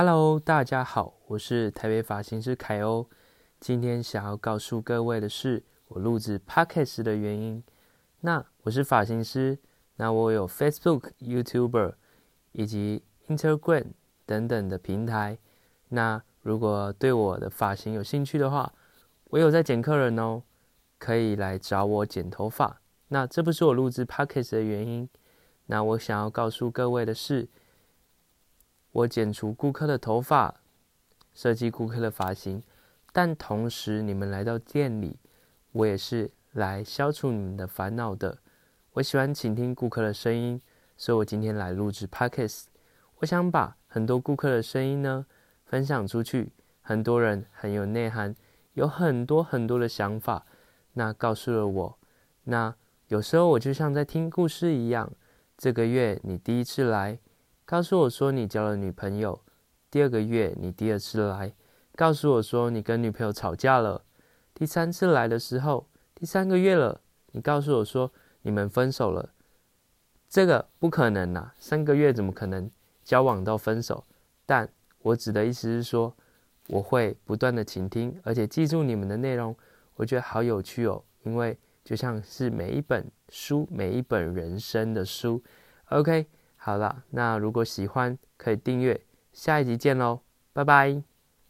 Hello，大家好，我是台北发型师凯欧。今天想要告诉各位的是，我录制 Podcast 的原因。那我是发型师，那我有 Facebook、YouTuber 以及 Instagram 等等的平台。那如果对我的发型有兴趣的话，我有在剪客人哦，可以来找我剪头发。那这不是我录制 Podcast 的原因。那我想要告诉各位的是。我剪除顾客的头发，设计顾客的发型，但同时你们来到店里，我也是来消除你们的烦恼的。我喜欢倾听顾客的声音，所以我今天来录制 podcast。我想把很多顾客的声音呢分享出去，很多人很有内涵，有很多很多的想法，那告诉了我。那有时候我就像在听故事一样。这个月你第一次来。告诉我说你交了女朋友，第二个月你第二次来，告诉我说你跟女朋友吵架了，第三次来的时候，第三个月了，你告诉我说你们分手了，这个不可能呐，三个月怎么可能交往到分手？但我指的意思是说，我会不断的倾听，而且记住你们的内容，我觉得好有趣哦，因为就像是每一本书，每一本人生的书，OK。好了，那如果喜欢可以订阅，下一集见喽，拜拜。